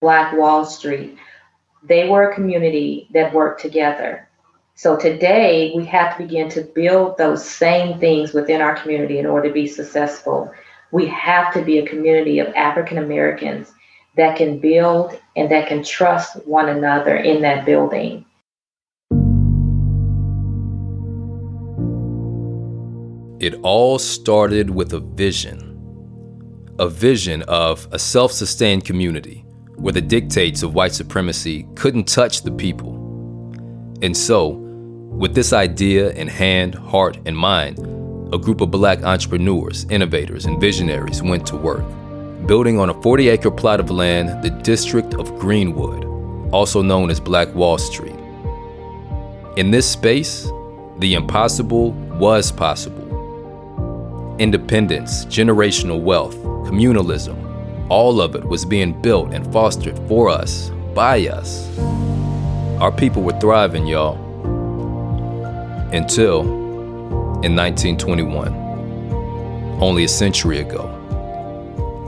Black Wall Street, they were a community that worked together. So today we have to begin to build those same things within our community in order to be successful. We have to be a community of African Americans that can build and that can trust one another in that building. It all started with a vision. A vision of a self sustained community where the dictates of white supremacy couldn't touch the people. And so, with this idea in hand, heart, and mind, a group of black entrepreneurs, innovators, and visionaries went to work, building on a 40 acre plot of land, the District of Greenwood, also known as Black Wall Street. In this space, the impossible was possible. Independence, generational wealth, communalism, all of it was being built and fostered for us, by us. Our people were thriving, y'all. Until in 1921, only a century ago,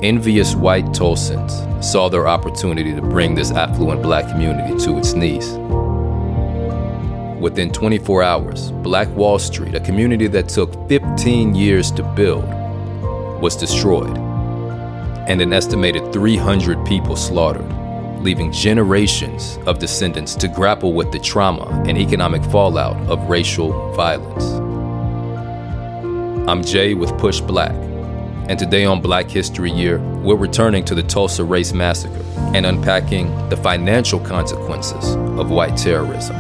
envious white Tulsans saw their opportunity to bring this affluent black community to its knees. Within 24 hours, Black Wall Street, a community that took 15 years to build, was destroyed and an estimated 300 people slaughtered, leaving generations of descendants to grapple with the trauma and economic fallout of racial violence. I'm Jay with Push Black, and today on Black History Year, we're returning to the Tulsa Race Massacre and unpacking the financial consequences of white terrorism.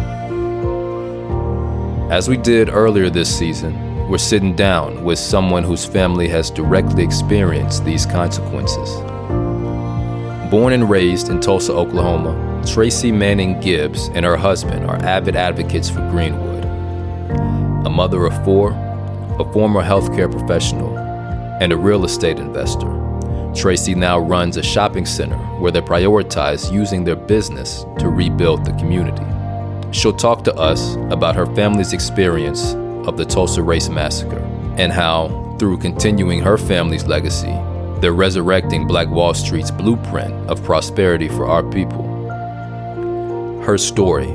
As we did earlier this season, we're sitting down with someone whose family has directly experienced these consequences. Born and raised in Tulsa, Oklahoma, Tracy Manning Gibbs and her husband are avid advocates for Greenwood. A mother of four, a former healthcare professional, and a real estate investor. Tracy now runs a shopping center where they prioritize using their business to rebuild the community. She'll talk to us about her family's experience of the Tulsa Race Massacre and how, through continuing her family's legacy, they're resurrecting Black Wall Street's blueprint of prosperity for our people. Her story,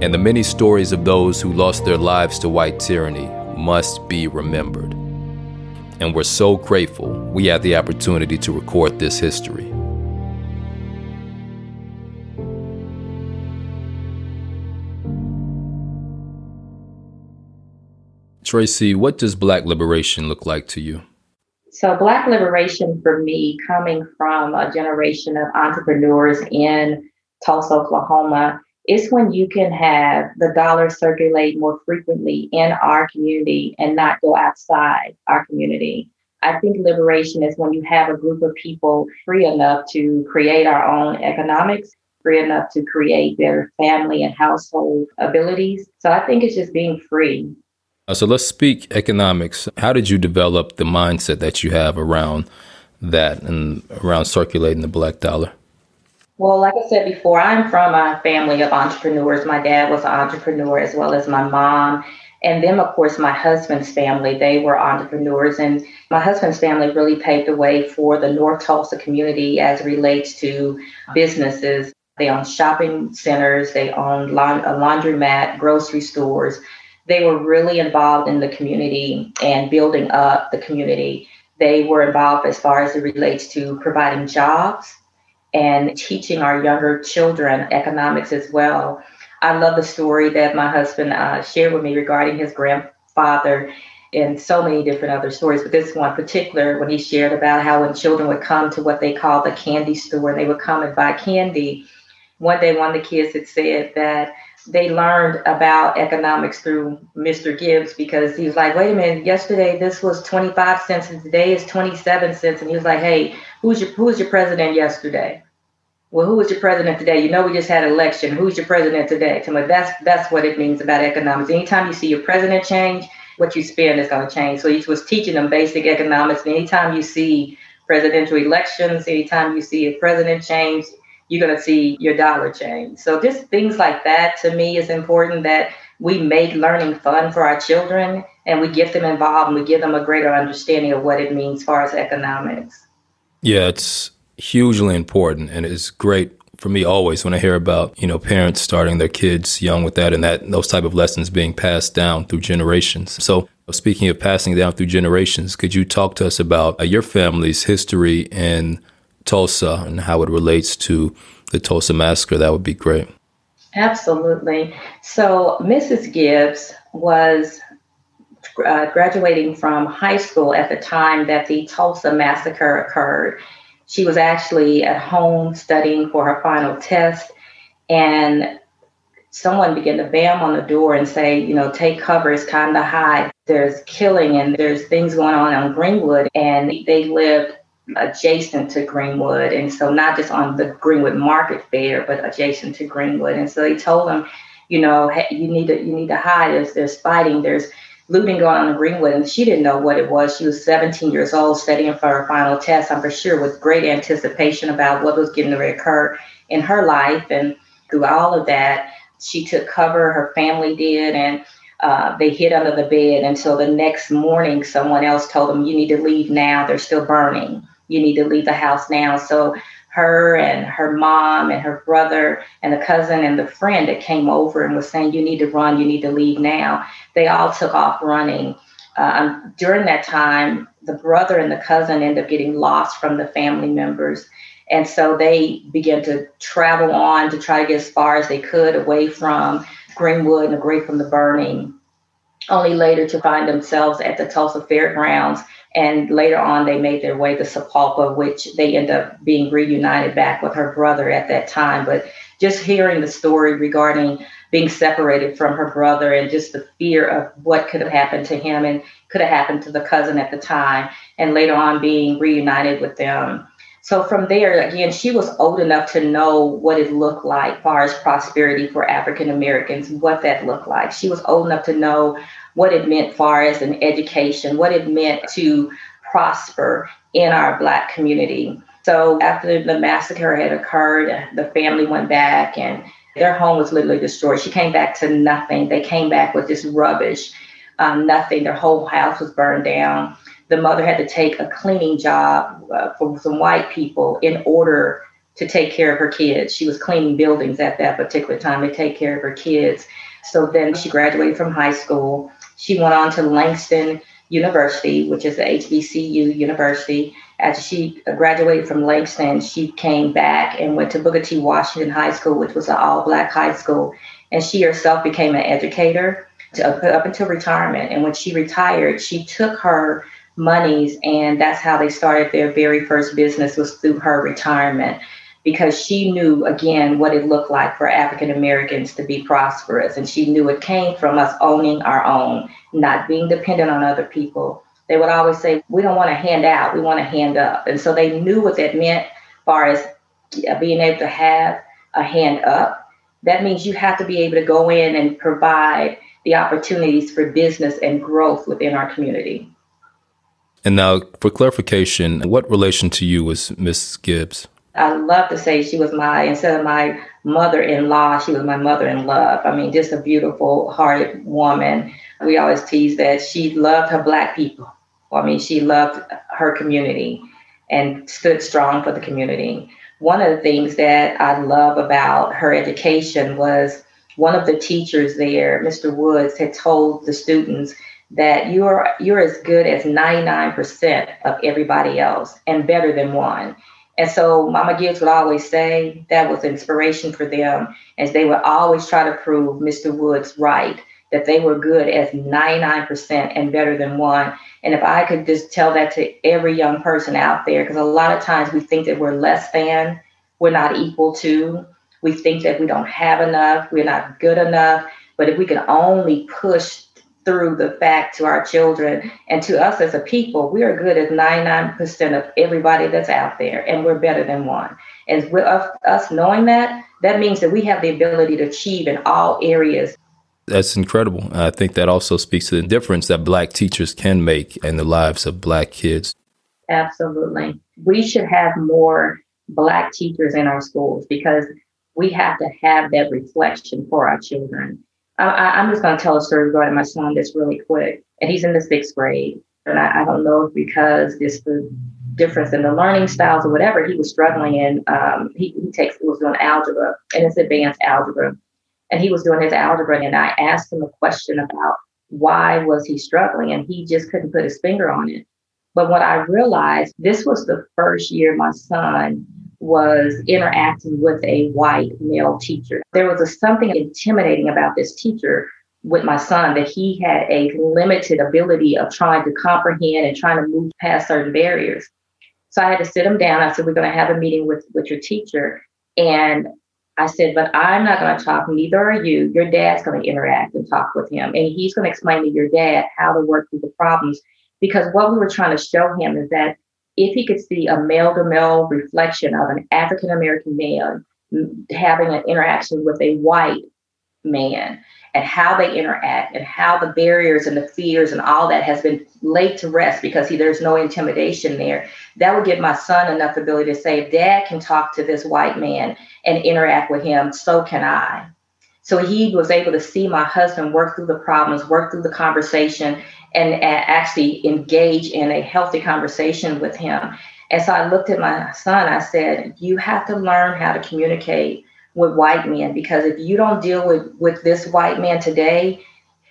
and the many stories of those who lost their lives to white tyranny, must be remembered. And we're so grateful we had the opportunity to record this history. Tracy, what does Black liberation look like to you? So, Black liberation for me, coming from a generation of entrepreneurs in Tulsa, Oklahoma, is when you can have the dollar circulate more frequently in our community and not go outside our community. I think liberation is when you have a group of people free enough to create our own economics, free enough to create their family and household abilities. So I think it's just being free. Uh, so let's speak economics. How did you develop the mindset that you have around that and around circulating the black dollar? Well, like I said before, I'm from a family of entrepreneurs. My dad was an entrepreneur as well as my mom. And then, of course, my husband's family, they were entrepreneurs. And my husband's family really paved the way for the North Tulsa community as relates to businesses. They own shopping centers, they own a laundromat, grocery stores they were really involved in the community and building up the community. They were involved as far as it relates to providing jobs and teaching our younger children economics as well. I love the story that my husband uh, shared with me regarding his grandfather and so many different other stories, but this one particular when he shared about how when children would come to what they call the candy store, and they would come and buy candy. One day, one of the kids had said that they learned about economics through Mr. Gibbs because he was like, wait a minute, yesterday this was 25 cents and today is 27 cents. And he was like, hey, who's your, who was your president yesterday? Well, who was your president today? You know, we just had an election. Who's your president today? So that's, that's what it means about economics. Anytime you see your president change, what you spend is going to change. So he was teaching them basic economics. And anytime you see presidential elections, anytime you see a president change, you're going to see your dollar change. So just things like that to me is important that we make learning fun for our children and we get them involved and we give them a greater understanding of what it means as far as economics. Yeah, it's hugely important and it's great for me always when I hear about, you know, parents starting their kids young with that and that those type of lessons being passed down through generations. So speaking of passing down through generations, could you talk to us about uh, your family's history in Tulsa and how it relates to the Tulsa massacre? That would be great. Absolutely. So Mrs. Gibbs was uh, graduating from high school at the time that the Tulsa massacre occurred. She was actually at home studying for her final test, and someone began to bam on the door and say, you know, take cover, it's time to hide. There's killing and there's things going on on Greenwood, and they lived adjacent to Greenwood, and so not just on the Greenwood Market Fair, but adjacent to Greenwood. And so they told them, you know, hey, you need to you need to hide. There's there's fighting. There's looting going on in Greenwood, and she didn't know what it was. She was 17 years old, studying for her final test. I'm for sure with great anticipation about what was going to occur in her life, and through all of that, she took cover. Her family did, and uh, they hid under the bed until the next morning. Someone else told them, "You need to leave now. They're still burning. You need to leave the house now." So her and her mom and her brother and the cousin and the friend that came over and was saying, You need to run, you need to leave now. They all took off running. Um, during that time, the brother and the cousin end up getting lost from the family members. And so they began to travel on to try to get as far as they could away from Greenwood and away from the burning, only later to find themselves at the Tulsa Fairgrounds and later on, they made their way to Sapulpa, which they end up being reunited back with her brother at that time. But just hearing the story regarding being separated from her brother and just the fear of what could have happened to him and could have happened to the cousin at the time, and later on being reunited with them. So from there, again, she was old enough to know what it looked like far as prosperity for African Americans, what that looked like. She was old enough to know what it meant far as an education, what it meant to prosper in our Black community. So after the massacre had occurred, the family went back and their home was literally destroyed. She came back to nothing. They came back with this rubbish, um, nothing. Their whole house was burned down. The mother had to take a cleaning job uh, for some white people in order to take care of her kids. She was cleaning buildings at that particular time to take care of her kids. So then she graduated from high school. She went on to Langston University, which is a HBCU university. After she graduated from Langston, she came back and went to Booker T. Washington High School, which was an all black high school. And she herself became an educator to, up, up until retirement. And when she retired, she took her monies, and that's how they started their very first business was through her retirement because she knew again what it looked like for African Americans to be prosperous. And she knew it came from us owning our own, not being dependent on other people. They would always say, We don't want to hand out, we want to hand up. And so they knew what that meant as far as uh, being able to have a hand up. That means you have to be able to go in and provide the opportunities for business and growth within our community. And now, for clarification, what relation to you was Miss Gibbs? I love to say she was my, instead of my mother in law, she was my mother in love. I mean, just a beautiful hearted woman. We always tease that she loved her Black people. I mean, she loved her community and stood strong for the community. One of the things that I love about her education was one of the teachers there, Mr. Woods, had told the students that you're you're as good as 99% of everybody else and better than one. And so Mama Gibbs would always say that was inspiration for them as they would always try to prove Mr. Woods right, that they were good as 99% and better than one. And if I could just tell that to every young person out there, because a lot of times we think that we're less than, we're not equal to, we think that we don't have enough, we're not good enough. But if we can only push through the fact to our children and to us as a people, we are good as 99% of everybody that's out there, and we're better than one. And with us knowing that, that means that we have the ability to achieve in all areas. That's incredible. I think that also speaks to the difference that Black teachers can make in the lives of Black kids. Absolutely. We should have more Black teachers in our schools because we have to have that reflection for our children. I, am just going to tell a story regarding my son that's really quick. And he's in the sixth grade. And I, I don't know if because this the difference in the learning styles or whatever, he was struggling in. Um, he, he takes was doing algebra and it's advanced algebra, and he was doing his algebra. And I asked him a question about why was he struggling, and he just couldn't put his finger on it. But what I realized, this was the first year my son was interacting with a white male teacher. There was a, something intimidating about this teacher with my son that he had a limited ability of trying to comprehend and trying to move past certain barriers. So I had to sit him down. I said, We're going to have a meeting with, with your teacher. And I said, But I'm not going to talk, neither are you. Your dad's going to interact and talk with him. And he's going to explain to your dad how to work through the problems. Because what we were trying to show him is that if he could see a male to male reflection of an African American man having an interaction with a white man, and how they interact and how the barriers and the fears and all that has been laid to rest because he, there's no intimidation there. That would give my son enough ability to say, if dad can talk to this white man and interact with him, so can I. So he was able to see my husband work through the problems, work through the conversation, and actually engage in a healthy conversation with him. And so I looked at my son, I said, You have to learn how to communicate with white men because if you don't deal with with this white man today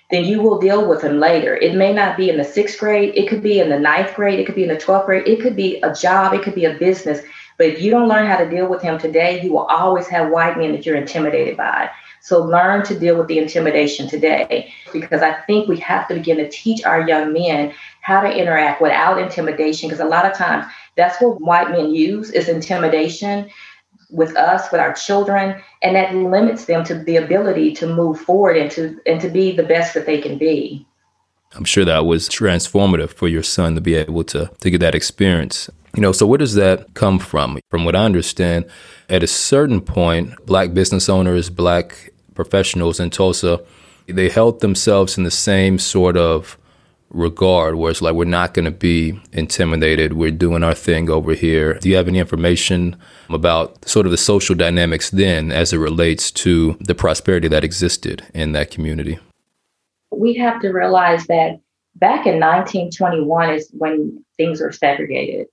then you will deal with him later. It may not be in the sixth grade it could be in the ninth grade it could be in the 12th grade it could be a job it could be a business. But if you don't learn how to deal with him today you will always have white men that you're intimidated by so learn to deal with the intimidation today because i think we have to begin to teach our young men how to interact without intimidation because a lot of times that's what white men use is intimidation with us, with our children, and that limits them to the ability to move forward and to and to be the best that they can be. I'm sure that was transformative for your son to be able to to get that experience. You know, so where does that come from? From what I understand, at a certain point, black business owners, black professionals in Tulsa, they held themselves in the same sort of regard where it's like we're not going to be intimidated. We're doing our thing over here. Do you have any information about sort of the social dynamics then as it relates to the prosperity that existed in that community? We have to realize that back in 1921 is when things were segregated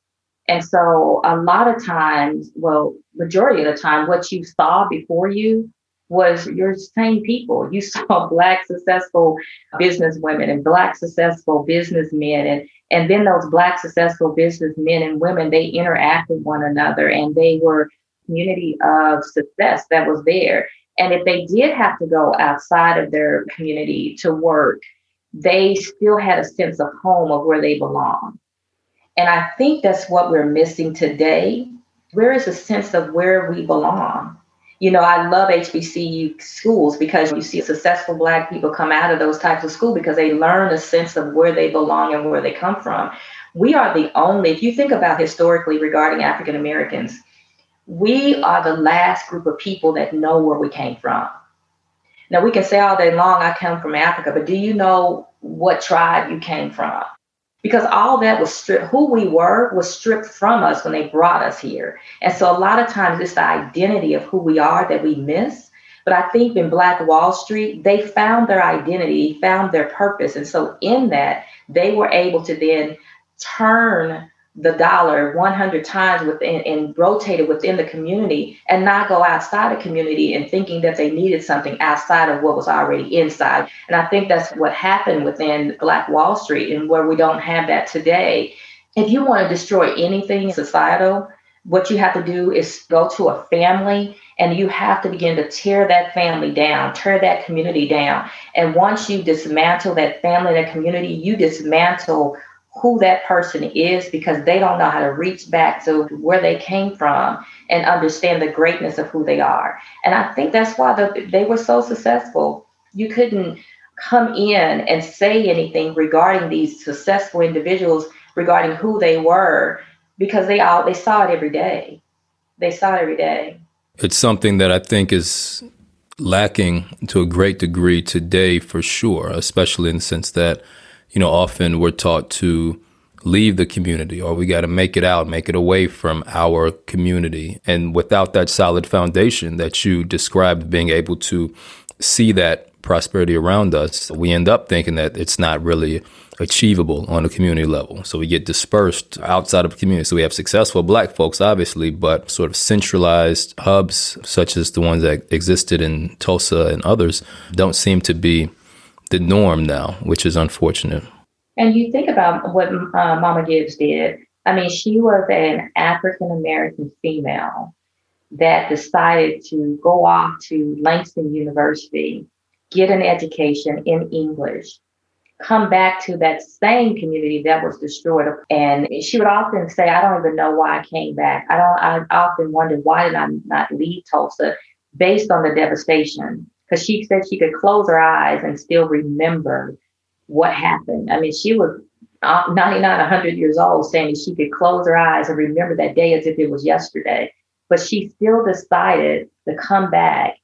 and so a lot of times well majority of the time what you saw before you was your same people. You saw black successful business women and black successful businessmen and and then those black successful businessmen and women they interacted with one another and they were community of success that was there. And if they did have to go outside of their community to work, they still had a sense of home of where they belong. And I think that's what we're missing today. Where is a sense of where we belong? you know, I love HBCU schools because you see successful Black people come out of those types of schools because they learn a sense of where they belong and where they come from. We are the only, if you think about historically regarding African Americans, we are the last group of people that know where we came from. Now, we can say all day long, I come from Africa, but do you know what tribe you came from? Because all that was stripped, who we were was stripped from us when they brought us here. And so a lot of times it's the identity of who we are that we miss. But I think in Black Wall Street, they found their identity, found their purpose. And so in that, they were able to then turn the dollar 100 times within and rotate it within the community and not go outside the community and thinking that they needed something outside of what was already inside. And I think that's what happened within Black Wall Street and where we don't have that today. If you want to destroy anything societal, what you have to do is go to a family and you have to begin to tear that family down, tear that community down. And once you dismantle that family, and that community, you dismantle who that person is because they don't know how to reach back to where they came from and understand the greatness of who they are. And I think that's why the, they were so successful. You couldn't come in and say anything regarding these successful individuals regarding who they were because they all they saw it every day. They saw it every day. It's something that I think is lacking to a great degree today for sure, especially in the sense that you know, often we're taught to leave the community or we got to make it out, make it away from our community. And without that solid foundation that you described, being able to see that prosperity around us, we end up thinking that it's not really achievable on a community level. So we get dispersed outside of the community. So we have successful black folks, obviously, but sort of centralized hubs, such as the ones that existed in Tulsa and others, don't seem to be the norm now, which is unfortunate. And you think about what uh, Mama Gibbs did. I mean, she was an African American female that decided to go off to Langston University, get an education in English, come back to that same community that was destroyed. And she would often say, I don't even know why I came back. I don't I often wondered why did I not leave Tulsa based on the devastation. Because she said she could close her eyes and still remember what happened. I mean, she was uh, 99, 100 years old saying she could close her eyes and remember that day as if it was yesterday. But she still decided to come back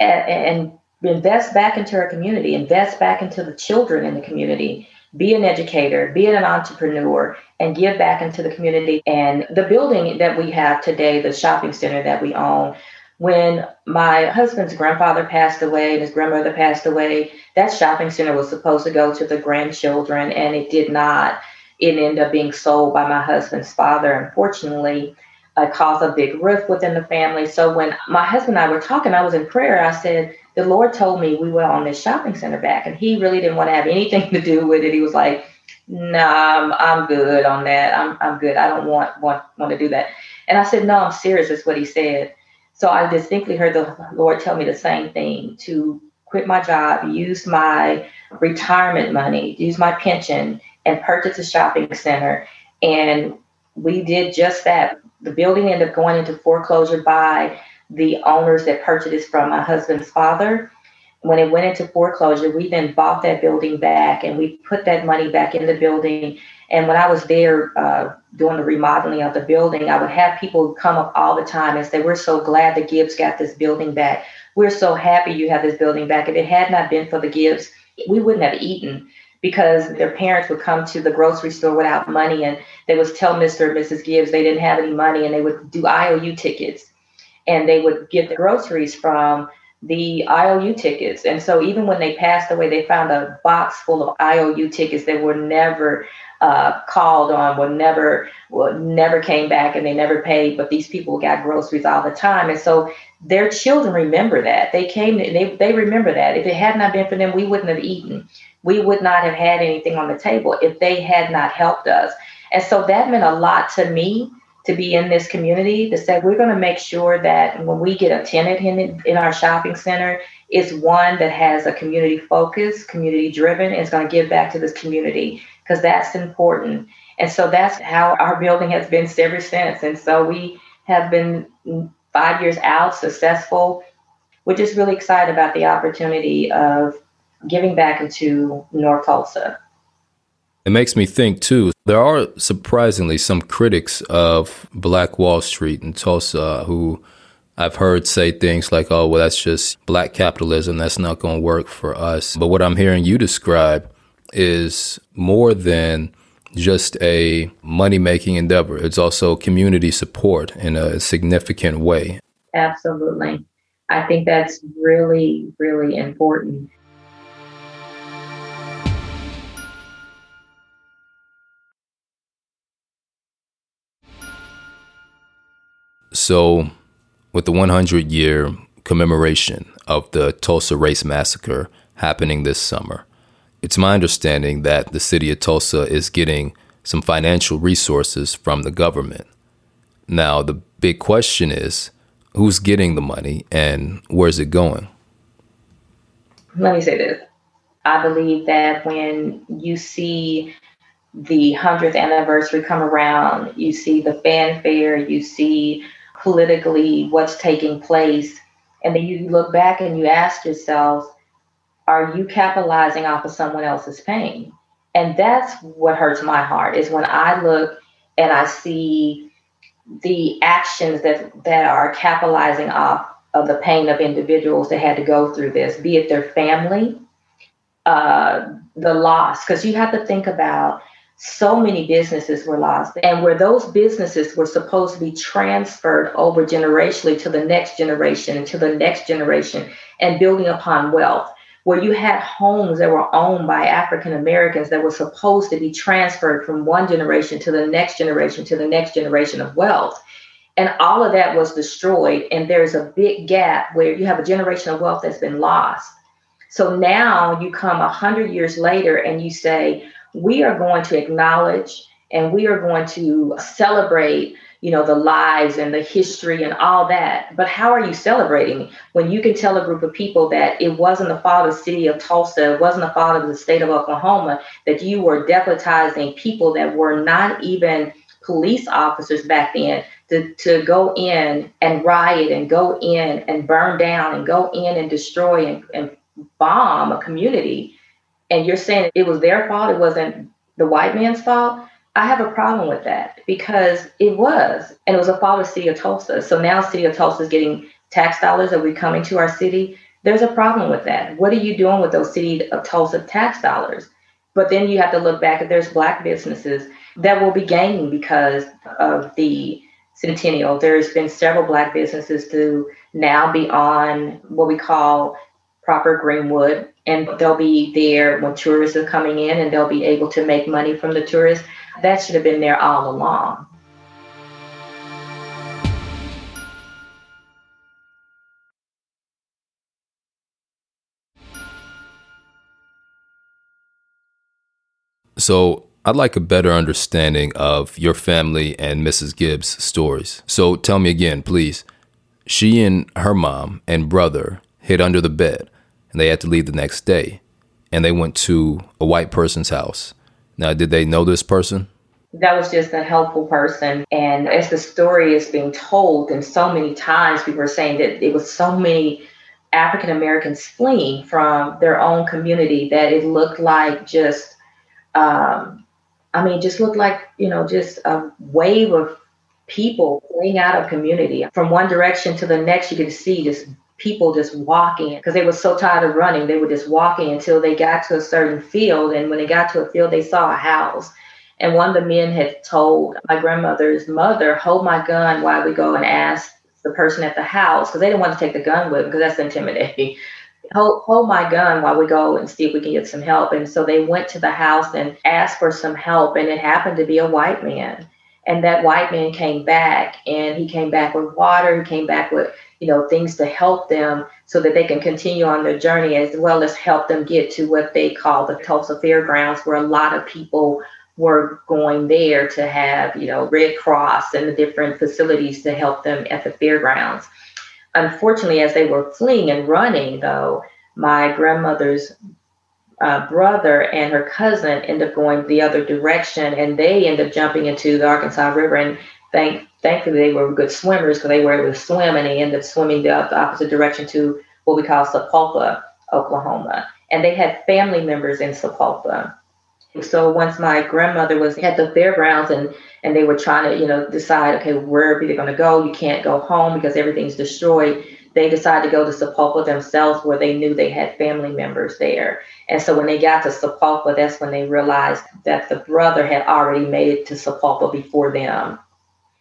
and, and invest back into her community, invest back into the children in the community, be an educator, be an entrepreneur, and give back into the community. And the building that we have today, the shopping center that we own, when my husband's grandfather passed away and his grandmother passed away, that shopping center was supposed to go to the grandchildren, and it did not. It ended up being sold by my husband's father, unfortunately. It caused a big rift within the family. So when my husband and I were talking, I was in prayer. I said, The Lord told me we were on this shopping center back, and he really didn't want to have anything to do with it. He was like, Nah, I'm, I'm good on that. I'm, I'm good. I don't want, want, want to do that. And I said, No, I'm serious. That's what he said. So I distinctly heard the Lord tell me the same thing to quit my job, use my retirement money, use my pension, and purchase a shopping center. And we did just that. The building ended up going into foreclosure by the owners that purchased it from my husband's father. When it went into foreclosure, we then bought that building back and we put that money back in the building and when I was there uh, doing the remodeling of the building, I would have people come up all the time and say, We're so glad the Gibbs got this building back. We're so happy you have this building back. If it had not been for the Gibbs, we wouldn't have eaten because their parents would come to the grocery store without money and they would tell Mr. and Mrs. Gibbs they didn't have any money and they would do IOU tickets and they would get the groceries from the IOU tickets. And so even when they passed away, they found a box full of IOU tickets that were never uh, called on will never will never came back and they never paid but these people got groceries all the time. And so their children remember that. They came they, they remember that. If it had not been for them we wouldn't have eaten. We would not have had anything on the table if they had not helped us. And so that meant a lot to me to be in this community to say we're going to make sure that when we get a tenant in, in our shopping center it's one that has a community focus community driven is going to give back to this community because that's important. And so that's how our building has been ever since. And so we have been five years out, successful. We're just really excited about the opportunity of giving back into North Tulsa. It makes me think too. There are surprisingly some critics of Black Wall Street in Tulsa who I've heard say things like, oh, well, that's just black capitalism. That's not going to work for us. But what I'm hearing you describe is more than just a money making endeavor. It's also community support in a significant way. Absolutely. I think that's really, really important. So, with the 100 year commemoration of the Tulsa Race Massacre happening this summer, it's my understanding that the city of Tulsa is getting some financial resources from the government. Now, the big question is who's getting the money and where's it going? Let me say this. I believe that when you see the 100th anniversary come around, you see the fanfare, you see politically what's taking place, and then you look back and you ask yourself, are you capitalizing off of someone else's pain? And that's what hurts my heart is when I look and I see the actions that that are capitalizing off of the pain of individuals that had to go through this, be it their family, uh, the loss, because you have to think about so many businesses were lost and where those businesses were supposed to be transferred over generationally to the next generation and to the next generation and building upon wealth where you had homes that were owned by African Americans that were supposed to be transferred from one generation to the next generation to the next generation of wealth. And all of that was destroyed. And there's a big gap where you have a generation of wealth that's been lost. So now you come a hundred years later and you say, we are going to acknowledge and we are going to celebrate you know the lives and the history and all that. But how are you celebrating when you can tell a group of people that it wasn't the fault of the city of tulsa it wasn't the fault of the state of oklahoma that you were deputizing people that were not even police officers back then to, to go in and riot and go in and burn down and go in and destroy and, and bomb a community? And you're saying it was their fault it wasn't the white man's fault I have a problem with that because it was, and it was a fault of City of Tulsa. So now City of Tulsa is getting tax dollars that we coming to our city. There's a problem with that. What are you doing with those City of Tulsa tax dollars? But then you have to look back at there's black businesses that will be gaining because of the centennial. There's been several black businesses to now be on what we call proper Greenwood, and they'll be there when tourists are coming in and they'll be able to make money from the tourists. That should have been there all along. So, I'd like a better understanding of your family and Mrs. Gibbs' stories. So, tell me again, please. She and her mom and brother hid under the bed, and they had to leave the next day. And they went to a white person's house. Now, did they know this person? That was just a helpful person. And as the story is being told, and so many times people are saying that it was so many African Americans fleeing from their own community that it looked like just, um, I mean, just looked like, you know, just a wave of people fleeing out of community. From one direction to the next, you could see just people just walking because they were so tired of running. They were just walking until they got to a certain field. And when they got to a field, they saw a house. And one of the men had told my grandmother's mother, hold my gun while we go and ask the person at the house, because they didn't want to take the gun with them because that's intimidating. hold, hold my gun while we go and see if we can get some help. And so they went to the house and asked for some help. And it happened to be a white man. And that white man came back and he came back with water, he came back with you know, things to help them so that they can continue on their journey as well as help them get to what they call the Tulsa Fairgrounds, where a lot of people were going there to have, you know, Red Cross and the different facilities to help them at the fairgrounds. Unfortunately, as they were fleeing and running, though, my grandmother's uh, brother and her cousin ended up going the other direction, and they ended up jumping into the Arkansas River. And thank thankfully they were good swimmers because they were able to swim and they ended up swimming the, the opposite direction to what we call Sapulpa, Oklahoma. And they had family members in Sapulpa. So once my grandmother was at the fairgrounds and and they were trying to, you know, decide, okay, where are they going to go? You can't go home because everything's destroyed. They decided to go to Sapulpa themselves where they knew they had family members there. And so when they got to Sapulpa, that's when they realized that the brother had already made it to Sapulpa before them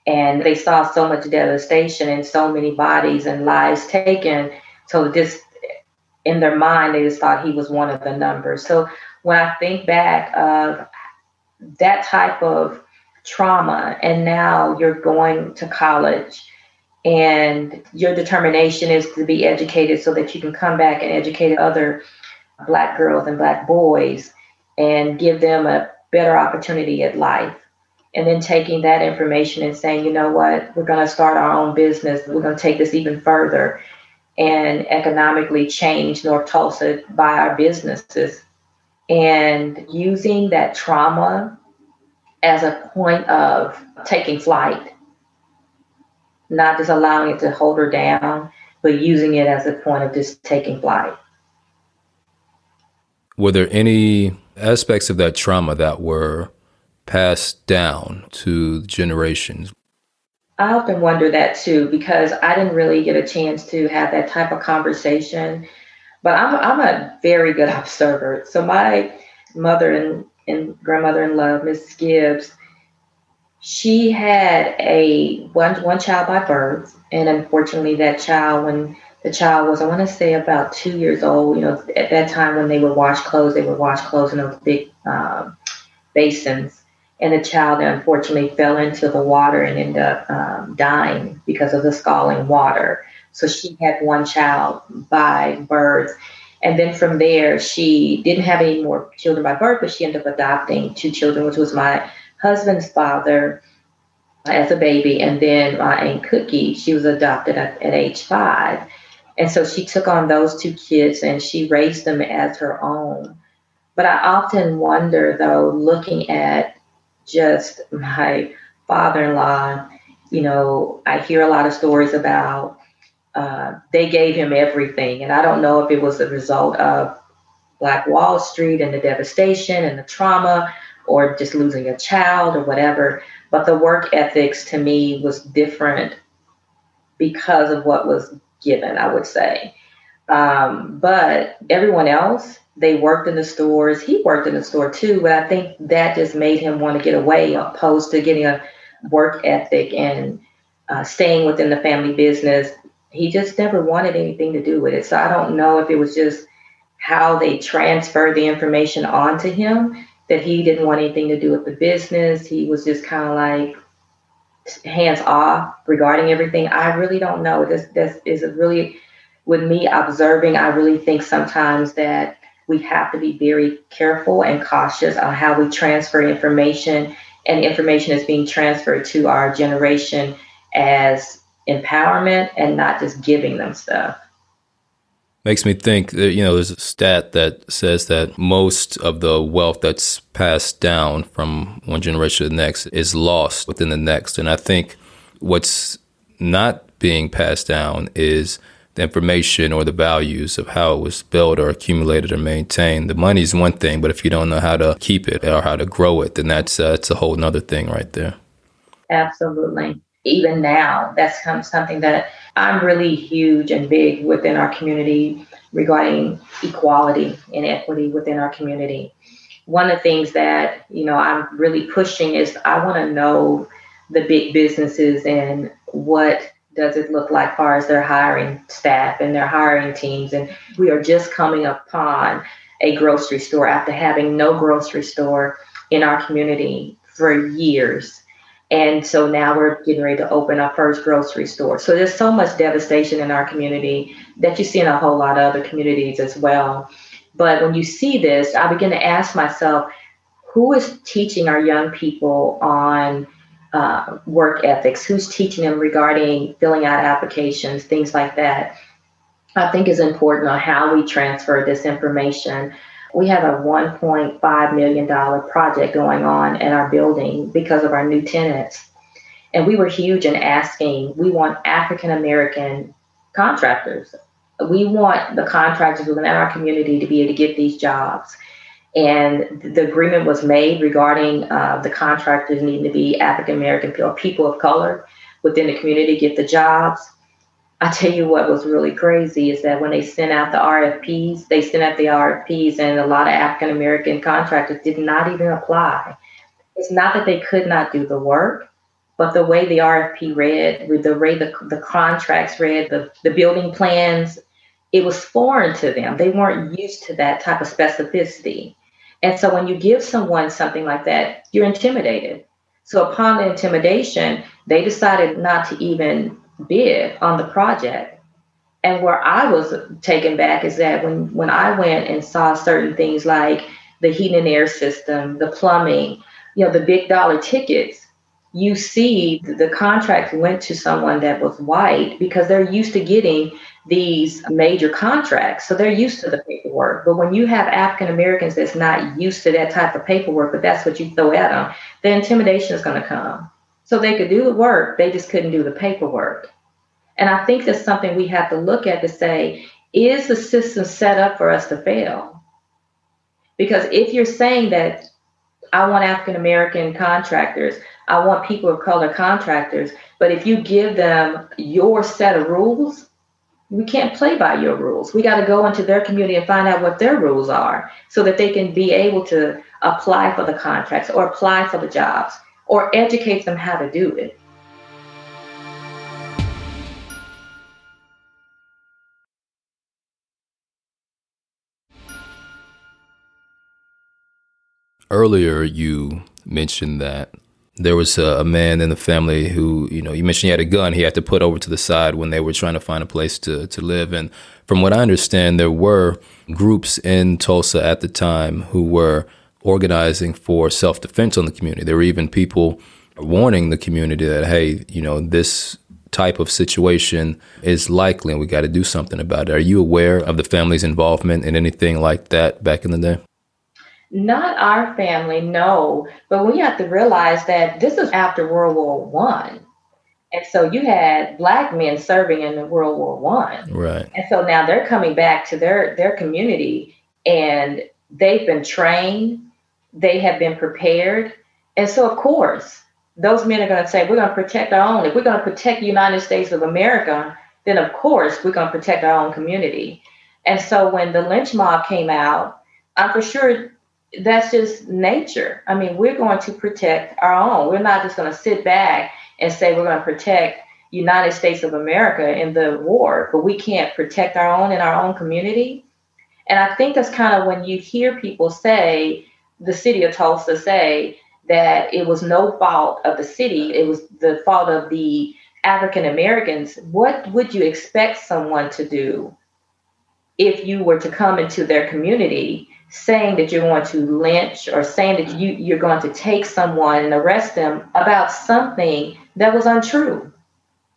and they saw so much devastation and so many bodies and lives taken. So just in their mind, they just thought he was one of the numbers. So when I think back of that type of trauma, and now you're going to college and your determination is to be educated so that you can come back and educate other black girls and black boys and give them a better opportunity at life and then taking that information and saying, you know what, we're going to start our own business. We're going to take this even further and economically change North Tulsa by our businesses. And using that trauma as a point of taking flight, not just allowing it to hold her down, but using it as a point of just taking flight. Were there any aspects of that trauma that were passed down to generations? I often wonder that too because I didn't really get a chance to have that type of conversation. But I'm I'm a very good observer. So my mother and, and grandmother in love, Miss Gibbs, she had a one one child by birth, and unfortunately that child when the child was, I want to say, about two years old. You know, at that time when they would wash clothes, they would wash clothes in those big um, basins. And the child unfortunately fell into the water and ended up um, dying because of the scalding water. So she had one child by birth. And then from there, she didn't have any more children by birth, but she ended up adopting two children, which was my husband's father as a baby, and then my aunt Cookie, she was adopted at, at age five. And so she took on those two kids and she raised them as her own. But I often wonder, though, looking at just my father in law, you know, I hear a lot of stories about uh, they gave him everything. And I don't know if it was the result of Black Wall Street and the devastation and the trauma or just losing a child or whatever. But the work ethics to me was different because of what was given, I would say. Um, but everyone else, they worked in the stores. He worked in the store too, but I think that just made him want to get away, opposed to getting a work ethic and uh, staying within the family business. He just never wanted anything to do with it. So I don't know if it was just how they transferred the information onto him that he didn't want anything to do with the business. He was just kind of like hands off regarding everything. I really don't know. This this is really with me observing, I really think sometimes that we have to be very careful and cautious on how we transfer information and information is being transferred to our generation as empowerment and not just giving them stuff. Makes me think that, you know, there's a stat that says that most of the wealth that's passed down from one generation to the next is lost within the next. And I think what's not being passed down is the information or the values of how it was built or accumulated or maintained. The money is one thing, but if you don't know how to keep it or how to grow it, then that's uh, a whole other thing right there. Absolutely. Even now, that's something that I'm really huge and big within our community regarding equality and equity within our community. One of the things that you know I'm really pushing is I want to know the big businesses and what does it look like far as their hiring staff and their hiring teams. And we are just coming upon a grocery store after having no grocery store in our community for years. And so now we're getting ready to open our first grocery store. So there's so much devastation in our community that you see in a whole lot of other communities as well. But when you see this, I begin to ask myself, who is teaching our young people on uh, work ethics, who's teaching them regarding filling out applications, things like that. I think is important on how we transfer this information. We have a $1.5 million project going on in our building because of our new tenants. And we were huge in asking, we want African American contractors. We want the contractors within our community to be able to get these jobs. And the agreement was made regarding uh, the contractors needing to be African American or people of color within the community get the jobs. I tell you what was really crazy is that when they sent out the RFPs, they sent out the RFPs, and a lot of African American contractors did not even apply. It's not that they could not do the work, but the way the RFP read, the way the, the contracts read, the, the building plans, it was foreign to them. They weren't used to that type of specificity. And so when you give someone something like that, you're intimidated. So upon the intimidation, they decided not to even bid on the project. And where I was taken back is that when, when I went and saw certain things like the heating and air system, the plumbing, you know, the big dollar tickets, you see the contract went to someone that was white because they're used to getting these major contracts. So they're used to the paperwork. But when you have African Americans that's not used to that type of paperwork, but that's what you throw at them, the intimidation is going to come. So they could do the work, they just couldn't do the paperwork. And I think that's something we have to look at to say, is the system set up for us to fail? Because if you're saying that I want African American contractors, I want people of color contractors, but if you give them your set of rules, we can't play by your rules. We got to go into their community and find out what their rules are so that they can be able to apply for the contracts or apply for the jobs or educate them how to do it. Earlier, you mentioned that there was a, a, man in the family who, you know, you mentioned he had a gun he had to put over to the side when they were trying to find a place to, to live. And from what I understand, there were groups in Tulsa at the time who were organizing for self defense on the community. There were even people warning the community that, hey, you know, this type of situation is likely and we got to do something about it. Are you aware of the family's involvement in anything like that back in the day? Not our family, no. But we have to realize that this is after World War One. And so you had black men serving in the World War One. Right. And so now they're coming back to their their community and they've been trained, they have been prepared. And so of course, those men are going to say, we're going to protect our own. If we're going to protect the United States of America, then of course we're going to protect our own community. And so when the lynch mob came out, I'm for sure that's just nature. I mean, we're going to protect our own. We're not just going to sit back and say we're going to protect United States of America in the war, but we can't protect our own in our own community. And I think that's kind of when you hear people say, the city of Tulsa say that it was no fault of the city, it was the fault of the African Americans. What would you expect someone to do if you were to come into their community saying that you're going to lynch or saying that you, you're going to take someone and arrest them about something that was untrue.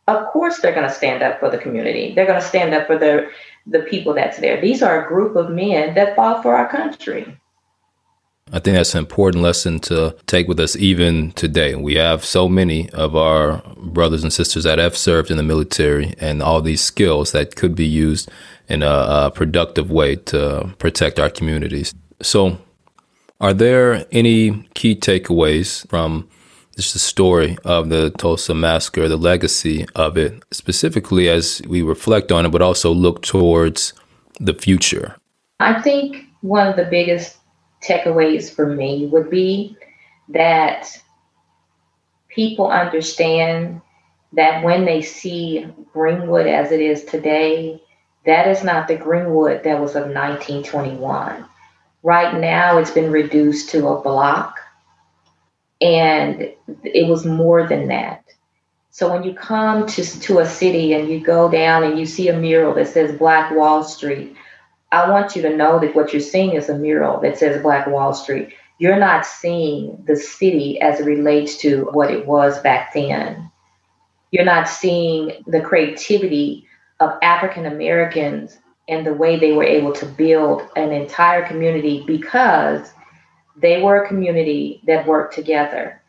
Of course, they're going to stand up for the community. They're going to stand up for the, the people that's there. These are a group of men that fought for our country. I think that's an important lesson to take with us even today. We have so many of our brothers and sisters that have served in the military and all these skills that could be used in a, a productive way to protect our communities. So, are there any key takeaways from just the story of the Tulsa massacre, the legacy of it, specifically as we reflect on it, but also look towards the future? I think one of the biggest takeaways for me would be that people understand that when they see Greenwood as it is today, that is not the Greenwood that was of 1921. Right now, it's been reduced to a block, and it was more than that. So when you come to, to a city and you go down and you see a mural that says Black Wall Street, I want you to know that what you're seeing is a mural that says Black Wall Street. You're not seeing the city as it relates to what it was back then. You're not seeing the creativity of African Americans and the way they were able to build an entire community because they were a community that worked together.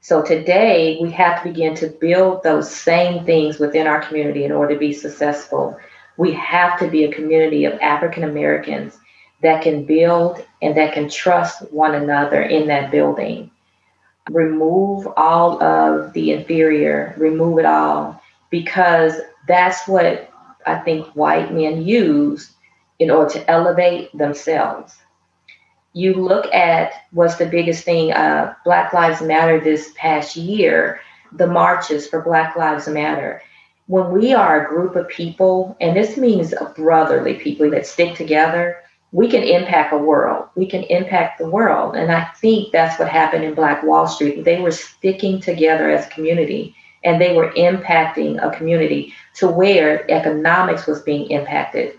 So today we have to begin to build those same things within our community in order to be successful. We have to be a community of African Americans that can build and that can trust one another in that building. Remove all of the inferior, remove it all, because that's what I think white men use in order to elevate themselves. You look at what's the biggest thing, uh, Black Lives Matter this past year, the marches for Black Lives Matter. When we are a group of people, and this means brotherly people that stick together, we can impact a world. We can impact the world. And I think that's what happened in Black Wall Street. They were sticking together as a community and they were impacting a community to where economics was being impacted.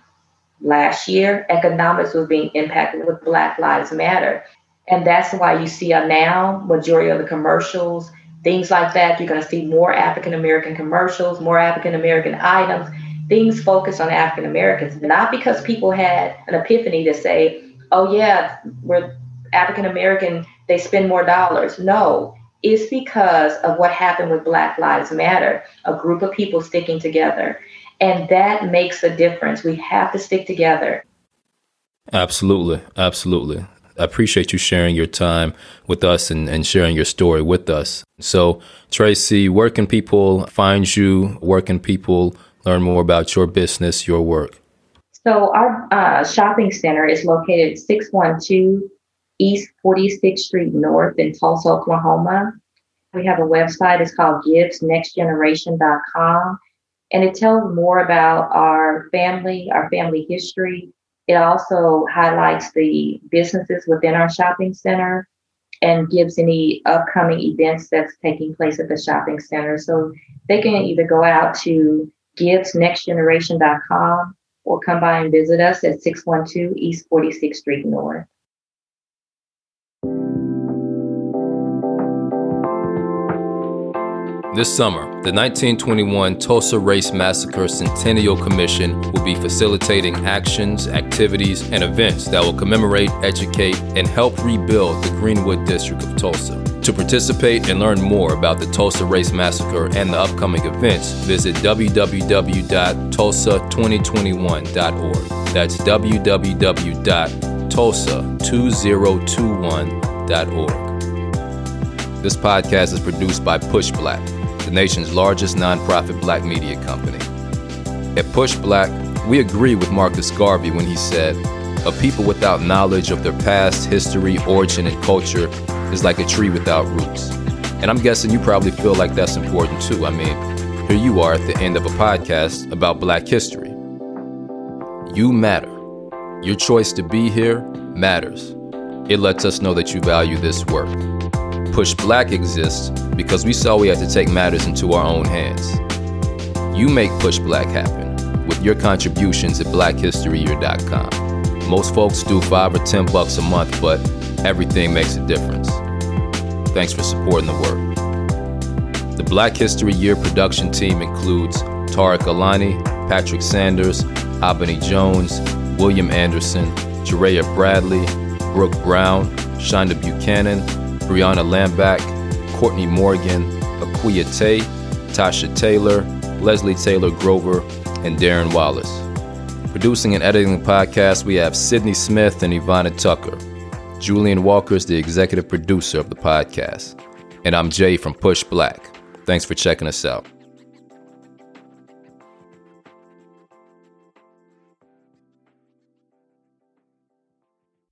Last year, economics was being impacted with Black Lives Matter. And that's why you see a now, majority of the commercials, things like that, you're going to see more African American commercials, more African American items, things focused on African Americans, not because people had an epiphany to say, oh, yeah, we're African American, they spend more dollars. No, is because of what happened with Black Lives Matter, a group of people sticking together. And that makes a difference. We have to stick together. Absolutely. Absolutely. I appreciate you sharing your time with us and, and sharing your story with us. So, Tracy, where can people find you? Where can people learn more about your business, your work? So, our uh, shopping center is located 612 East 46th Street North in Tulsa, Oklahoma. We have a website, it's called gibbsnextgeneration.com, and it tells more about our family, our family history, It also highlights the businesses within our shopping center and gives any upcoming events that's taking place at the shopping center. So they can either go out to gibbsnextgeneration.com or come by and visit us at 612 East 46th Street North. This summer, the 1921 Tulsa Race Massacre Centennial Commission will be facilitating actions, activities, and events that will commemorate, educate, and help rebuild the Greenwood District of Tulsa. To participate and learn more about the Tulsa Race Massacre and the upcoming events, visit www.tulsa2021.org. That's www.tulsa2021.org. This podcast is produced by Push Black the nation's largest nonprofit black media company. At Push Black, we agree with Marcus Garvey when he said, A people without knowledge of their past, history, origin, and culture is like a tree without roots. And I'm guessing you probably feel like that's important too. I mean, here you are at the end of a podcast about black history. You matter. Your choice to be here matters. It lets us know that you value this work. Push Black exists because we saw we had to take matters into our own hands. You make Push Black happen with your contributions at blackhistoryyear.com. Most folks do 5 or 10 bucks a month, but everything makes a difference. Thanks for supporting the work. The Black History Year production team includes Tareq Alani, Patrick Sanders, Abeni Jones, William Anderson, Jareyah Bradley, Brooke Brown, Shonda Buchanan, Briona Lamback, Courtney Morgan, Akua Tay, Tasha Taylor, Leslie Taylor Grover, and Darren Wallace. Producing and editing the podcast, we have Cydney Smith and Ivana Tucker. Julian Walker is the executive producer of the podcast. And I'm Jay from Push Black. Thanks for checking us out.